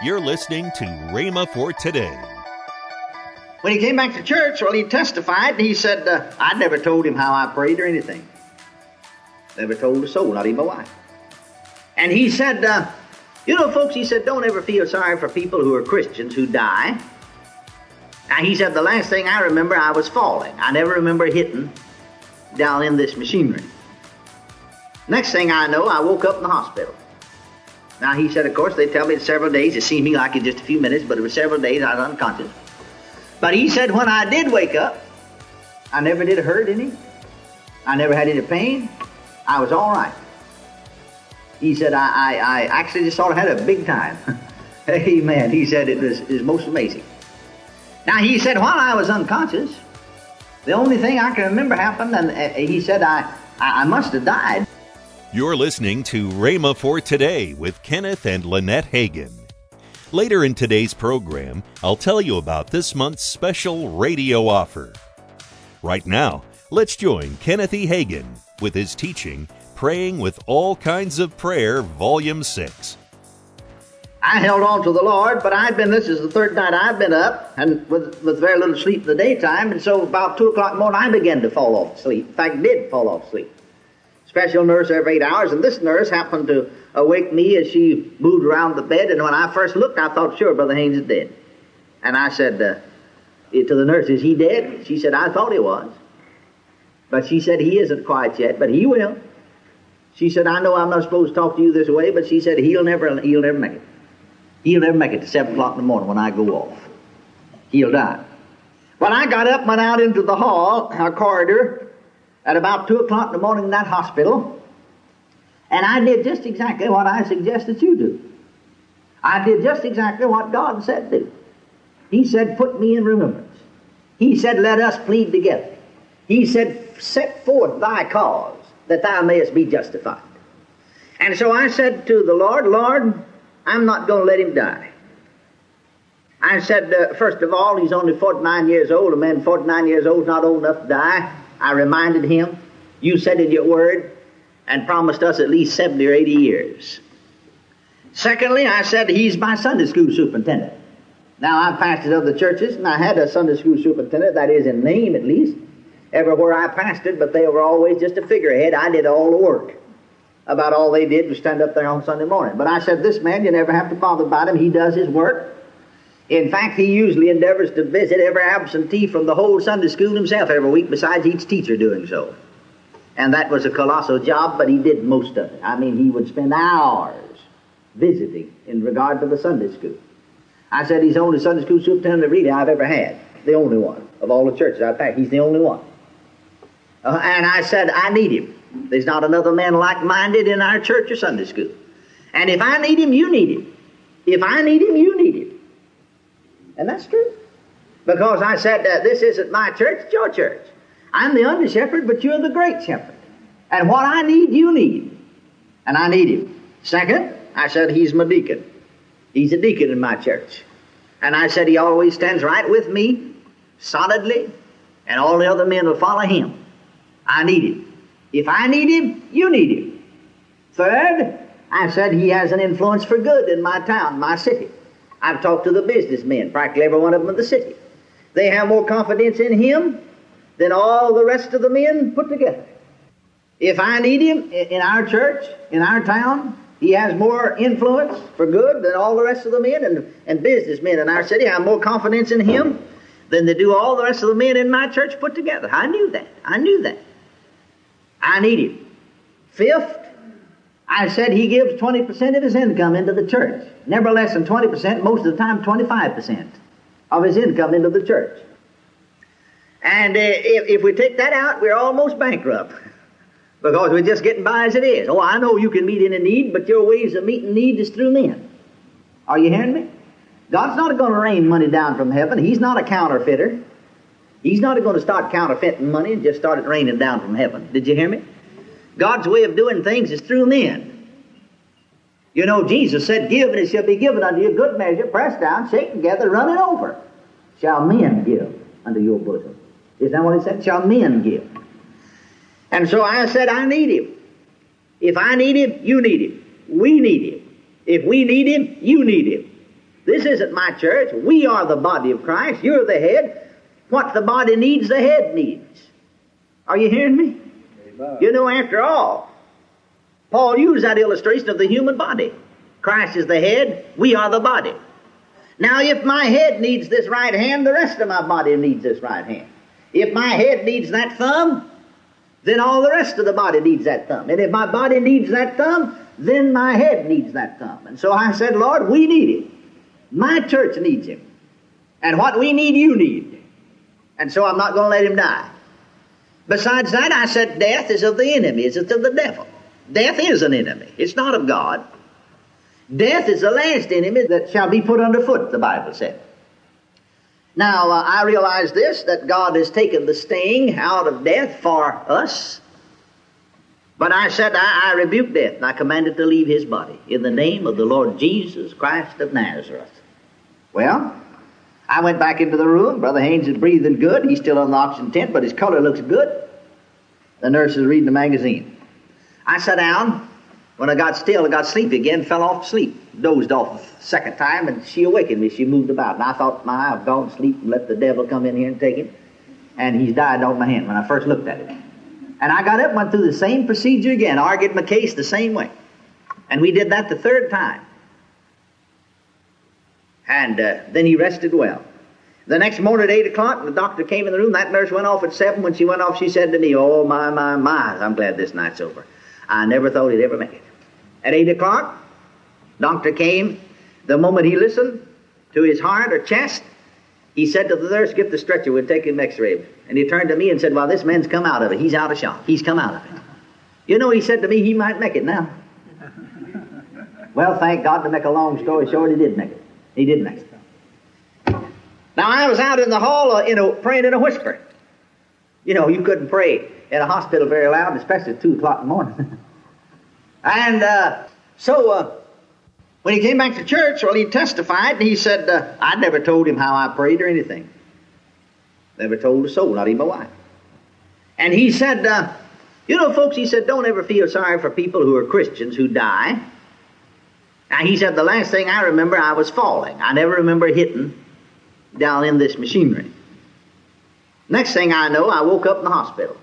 You're listening to Rhema for today. When he came back to church, well, he testified, and he said, uh, I never told him how I prayed or anything. Never told a soul, not even my wife. And he said, uh, you know, folks, he said, don't ever feel sorry for people who are Christians who die. Now, he said, the last thing I remember, I was falling. I never remember hitting down in this machinery. Next thing I know, I woke up in the hospital. Now, he said, of course, they tell me it's several days. It seemed me like in just a few minutes, but it was several days I was unconscious. But he said, when I did wake up, I never did hurt any. I never had any pain. I was all right. He said, I, I, I actually just sort of had a big time. Amen. He said it was, it was most amazing. Now, he said, while I was unconscious, the only thing I can remember happened, and he said, I, I must have died. You're listening to Rhema for Today with Kenneth and Lynette Hagin. Later in today's program, I'll tell you about this month's special radio offer. Right now, let's join Kenneth E. Hagin with his teaching, Praying with All Kinds of Prayer, Volume 6. I held on to the Lord, but I'd been, this is the third night I've been up, and with, with very little sleep in the daytime, and so about 2 o'clock in the morning I began to fall off sleep. In fact, did fall off asleep. Special nurse every eight hours, and this nurse happened to awake me as she moved around the bed. And when I first looked, I thought, sure, Brother Haynes is dead. And I said uh, to the nurse, Is he dead? She said, I thought he was. But she said, He isn't quite yet, but he will. She said, I know I'm not supposed to talk to you this way, but she said, He'll never, he'll never make it. He'll never make it to 7 o'clock in the morning when I go off. He'll die. When I got up, went out into the hall, our corridor, at about 2 o'clock in the morning in that hospital, and I did just exactly what I suggested you do. I did just exactly what God said do. He said, Put me in remembrance. He said, Let us plead together. He said, Set forth thy cause that thou mayest be justified. And so I said to the Lord, Lord, I'm not going to let him die. I said, uh, first of all, he's only 49 years old. A man 49 years old is not old enough to die. I reminded him, You said in your word, and promised us at least 70 or 80 years. Secondly, I said he's my Sunday school superintendent. Now, I've pastored other churches, and I had a Sunday school superintendent, that is in name at least, everywhere I pastored, but they were always just a figurehead. I did all the work. About all they did was stand up there on Sunday morning. But I said, This man, you never have to bother about him. He does his work. In fact, he usually endeavors to visit every absentee from the whole Sunday school himself every week, besides each teacher doing so. And that was a colossal job, but he did most of it. I mean, he would spend hours visiting in regard to the Sunday school. I said he's the only Sunday school superintendent really I've ever had. The only one of all the churches I've had. He's the only one. Uh, and I said, I need him. There's not another man like minded in our church or Sunday school. And if I need him, you need him. If I need him, you need him. And that's true. Because I said, this isn't my church, it's your church. I'm the under shepherd, but you're the great shepherd. And what I need, you need. And I need him. Second, I said, he's my deacon. He's a deacon in my church. And I said, he always stands right with me, solidly, and all the other men will follow him. I need him. If I need him, you need him. Third, I said he has an influence for good in my town, my city. I've talked to the businessmen, practically every one of them in the city. They have more confidence in him than all the rest of the men put together. If I need him in our church, in our town, he has more influence for good than all the rest of the men and, and businessmen in our city. I have more confidence in him than they do all the rest of the men in my church put together. I knew that. I knew that. I need him. Fifth, I said he gives 20% of his income into the church. Never less than 20%, most of the time 25% of his income into the church. And uh, if, if we take that out, we're almost bankrupt because we're just getting by as it is. Oh, I know you can meet any need, but your ways of meeting need is through men. Are you hearing me? God's not going to rain money down from heaven. He's not a counterfeiter. He's not going to start counterfeiting money and just start it raining down from heaven. Did you hear me? God's way of doing things is through men. You know, Jesus said, Give and it shall be given unto you, good measure, pressed down, shaken together, running over. Shall men give unto your bosom. Isn't that what he said? Shall men give? And so I said, I need him. If I need him, you need him. We need him. If we need him, you need him. This isn't my church. We are the body of Christ. You're the head. What the body needs, the head needs. Are you hearing me? Amen. You know, after all, Paul used that illustration of the human body. Christ is the head, we are the body. Now, if my head needs this right hand, the rest of my body needs this right hand. If my head needs that thumb, then all the rest of the body needs that thumb. And if my body needs that thumb, then my head needs that thumb. And so I said, Lord, we need him. My church needs him. And what we need, you need. And so I'm not going to let him die. Besides that, I said, death is of the enemy, it's of the devil. Death is an enemy, it's not of God. Death is the last enemy that shall be put underfoot, the Bible said. Now, uh, I realize this that God has taken the sting out of death for us. But I said, I, I rebuke death, and I commanded to leave his body in the name of the Lord Jesus Christ of Nazareth. Well, I went back into the room. Brother Haynes is breathing good. He's still on the oxygen tent, but his color looks good. The nurse is reading the magazine. I sat down. When I got still, I got sleepy again, fell off to sleep. Dozed off the second time, and she awakened me. She moved about. And I thought, my, I've gone to sleep and let the devil come in here and take him. And he's died on my hand when I first looked at it. And I got up, went through the same procedure again, argued my case the same way. And we did that the third time. And uh, then he rested well. The next morning at 8 o'clock, the doctor came in the room. That nurse went off at 7. When she went off, she said to me, Oh, my, my, my, I'm glad this night's over. I never thought he'd ever make it. At 8 o'clock, doctor came. The moment he listened to his heart or chest, he said to the nurse, Get the stretcher, we'll take him x-ray. And he turned to me and said, Well, this man's come out of it. He's out of shock. He's come out of it. You know, he said to me, he might make it now. well, thank God to make a long story short, he did make it. He did make it. Now, I was out in the hall, uh, you know, praying in a whisper. You know, you couldn't pray in a hospital very loud, especially at 2 o'clock in the morning. and uh, so, uh, when he came back to church, well, he testified, and he said, uh, I never told him how I prayed or anything. Never told a soul, not even my wife. And he said, uh, you know, folks, he said, don't ever feel sorry for people who are Christians who die. Now, he said, the last thing I remember, I was falling. I never remember hitting down in this machinery. Next thing I know, I woke up in the hospital.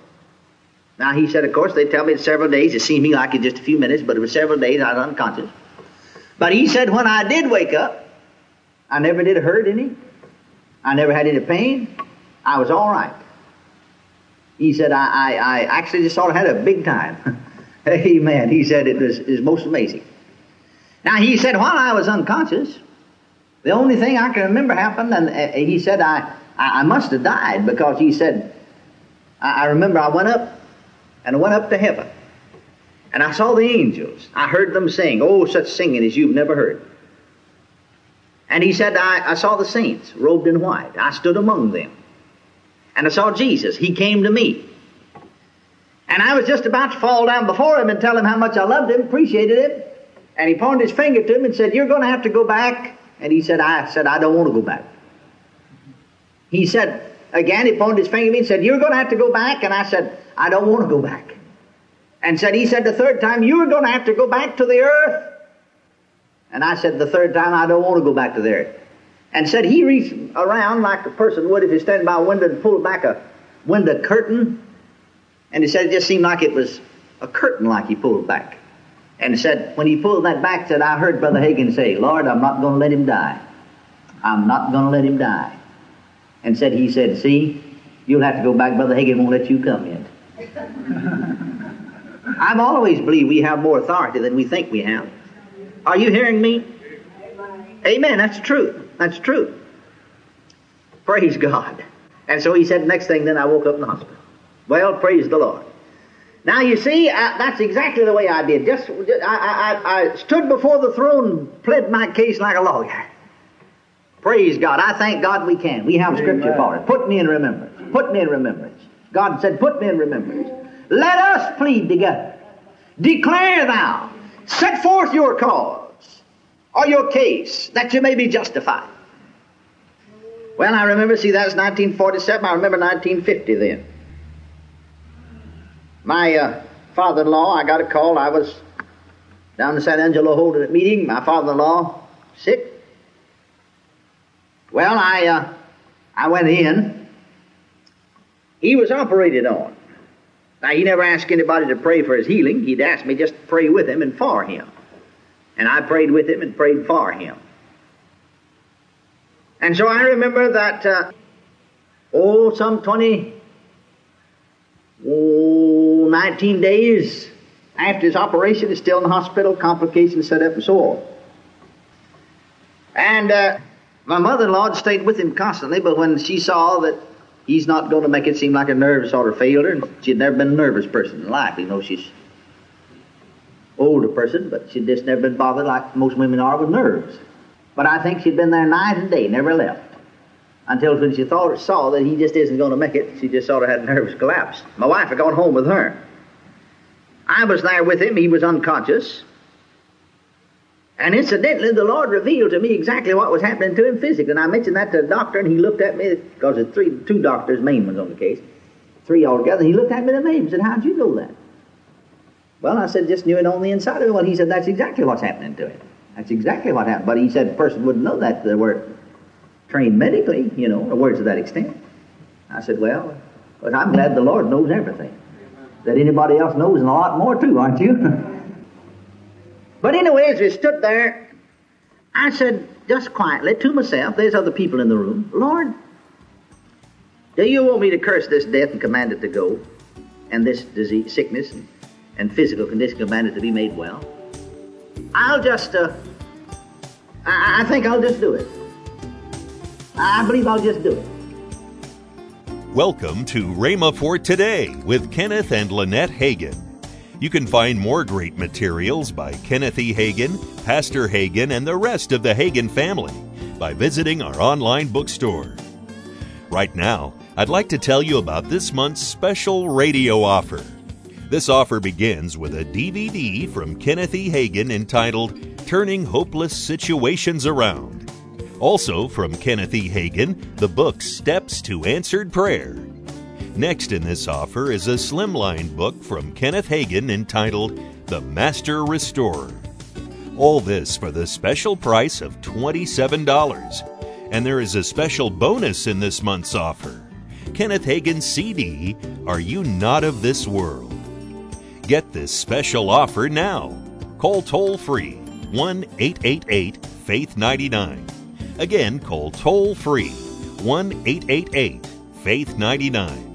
Now, he said, of course, they tell me it's several days. It seemed to me like it just a few minutes, but it was several days I was unconscious. But he said, when I did wake up, I never did hurt any. I never had any pain. I was all right. He said, I, I, I actually just sort of had a big time. Amen. He said it was, it was most amazing. Now, he said, while I was unconscious, the only thing I can remember happened, and uh, he said I, I, must have died because he said, I, I remember I went up and I went up to heaven. And I saw the angels. I heard them sing, oh, such singing as you've never heard. And he said, I, I saw the saints robed in white. I stood among them. And I saw Jesus. He came to me. And I was just about to fall down before him and tell him how much I loved him, appreciated him. And he pointed his finger to him and said, You're going to have to go back and he said, I said, I don't want to go back. He said, again, he pointed his finger at me and said, You're going to have to go back. And I said, I don't want to go back. And said, He said the third time, You're going to have to go back to the earth. And I said, The third time, I don't want to go back to the earth. And said, He reached around like a person would if he's standing by a window and pulled back a window curtain. And he said, It just seemed like it was a curtain like he pulled back and he said, when he pulled that back, said, I heard Brother Hagin say, Lord, I'm not going to let him die. I'm not going to let him die. And said, he said, see, you'll have to go back. Brother Hagin won't let you come yet. I've always believed we have more authority than we think we have. Are you hearing me? Amen. That's true. That's true. Praise God. And so he said, next thing, then I woke up in the hospital. Well, praise the Lord. Now you see, I, that's exactly the way I did. Just, I, I, I stood before the throne and pled my case like a lawyer. Praise God. I thank God we can. We have scripture for it. Put me in remembrance. Put me in remembrance. God said, put me in remembrance. Let us plead together. Declare thou. Set forth your cause or your case that you may be justified. Well, I remember, see, that was 1947. I remember 1950 then. My uh, father in law, I got a call. I was down in San Angelo holding a meeting. My father in law, sick. Well, I, uh, I went in. He was operated on. Now, he never asked anybody to pray for his healing. He'd asked me just to pray with him and for him. And I prayed with him and prayed for him. And so I remember that, uh, oh, some 20, oh, 19 days after his operation, he's still in the hospital, complications set up and so on. And uh, my mother-in-law stayed with him constantly, but when she saw that he's not going to make it seem like a sort of failed her, and she'd never been a nervous person in life, you know, she's older person, but she'd just never been bothered like most women are with nerves. But I think she'd been there night and day, never left. Until when she thought saw that he just isn't going to make it, she just sort of had nervous collapse. My wife had gone home with her. I was there with him, he was unconscious. And incidentally, the Lord revealed to me exactly what was happening to him physically. And I mentioned that to the doctor, and he looked at me, because there's three, two doctors, main ones on the case, three altogether. He looked at me amazed and said, How'd you know that? Well, I said, just knew it on the inside of him. Well, he said, That's exactly what's happening to him. That's exactly what happened. But he said, a person wouldn't know that they were trained medically, you know, or words to that extent. I said, Well, but I'm glad the Lord knows everything. That anybody else knows and a lot more too, aren't you? But anyway, as we stood there, I said, just quietly to myself, there's other people in the room, Lord, do you want me to curse this death and command it to go, and this disease, sickness and, and physical condition command it to be made well? I'll just, uh, I, I think I'll just do it. I believe I'll just do it. Welcome to Rhema for Today with Kenneth and Lynette Hagin. You can find more great materials by Kenneth E. Hagin, Pastor Hagin, and the rest of the Hagin family by visiting our online bookstore. Right now, I'd like to tell you about this month's special radio offer. This offer begins with a DVD from Kenneth E. Hagin entitled Turning Hopeless Situations Around. Also from Kenneth E. Hagin, the book Steps to Answered Prayer. Next in this offer is a slimline book from Kenneth Hagin entitled The Master Restorer. All this for the special price of $27. And there is a special bonus in this month's offer Kenneth Hagin's CD, Are You Not of This World? Get this special offer now. Call toll free 1 888 Faith 99. Again, call toll free 1 888 Faith 99.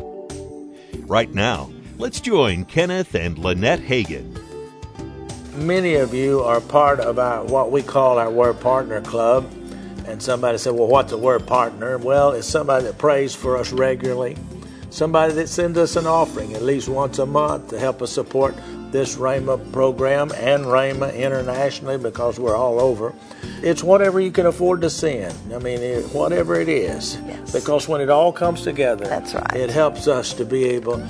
Right now, let's join Kenneth and Lynette Hagin. Many of you are part of our, what we call our Word Partner Club. And somebody said, Well, what's a Word Partner? Well, it's somebody that prays for us regularly, somebody that sends us an offering at least once a month to help us support this Rhema program and Rhema internationally because we're all over. It's whatever you can afford to send. I mean, it, whatever it is. Yes. Because when it all comes together, That's right. it helps us to be able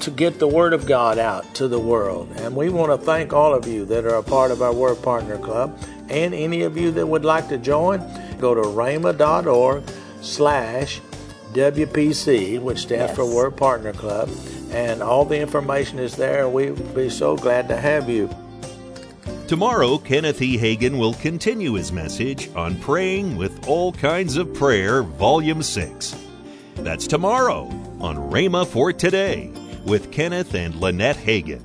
to get the Word of God out to the world. And we want to thank all of you that are a part of our Word Partner Club and any of you that would like to join. Go to rhema.org slash WPC, which stands Yes. for Word Partner Club, and all the information is there. We'd be so glad to have you. Tomorrow, Kenneth E. Hagin will continue his message on Praying with All Kinds of Prayer, Volume 6. That's tomorrow on Rhema for Today with Kenneth and Lynette Hagin.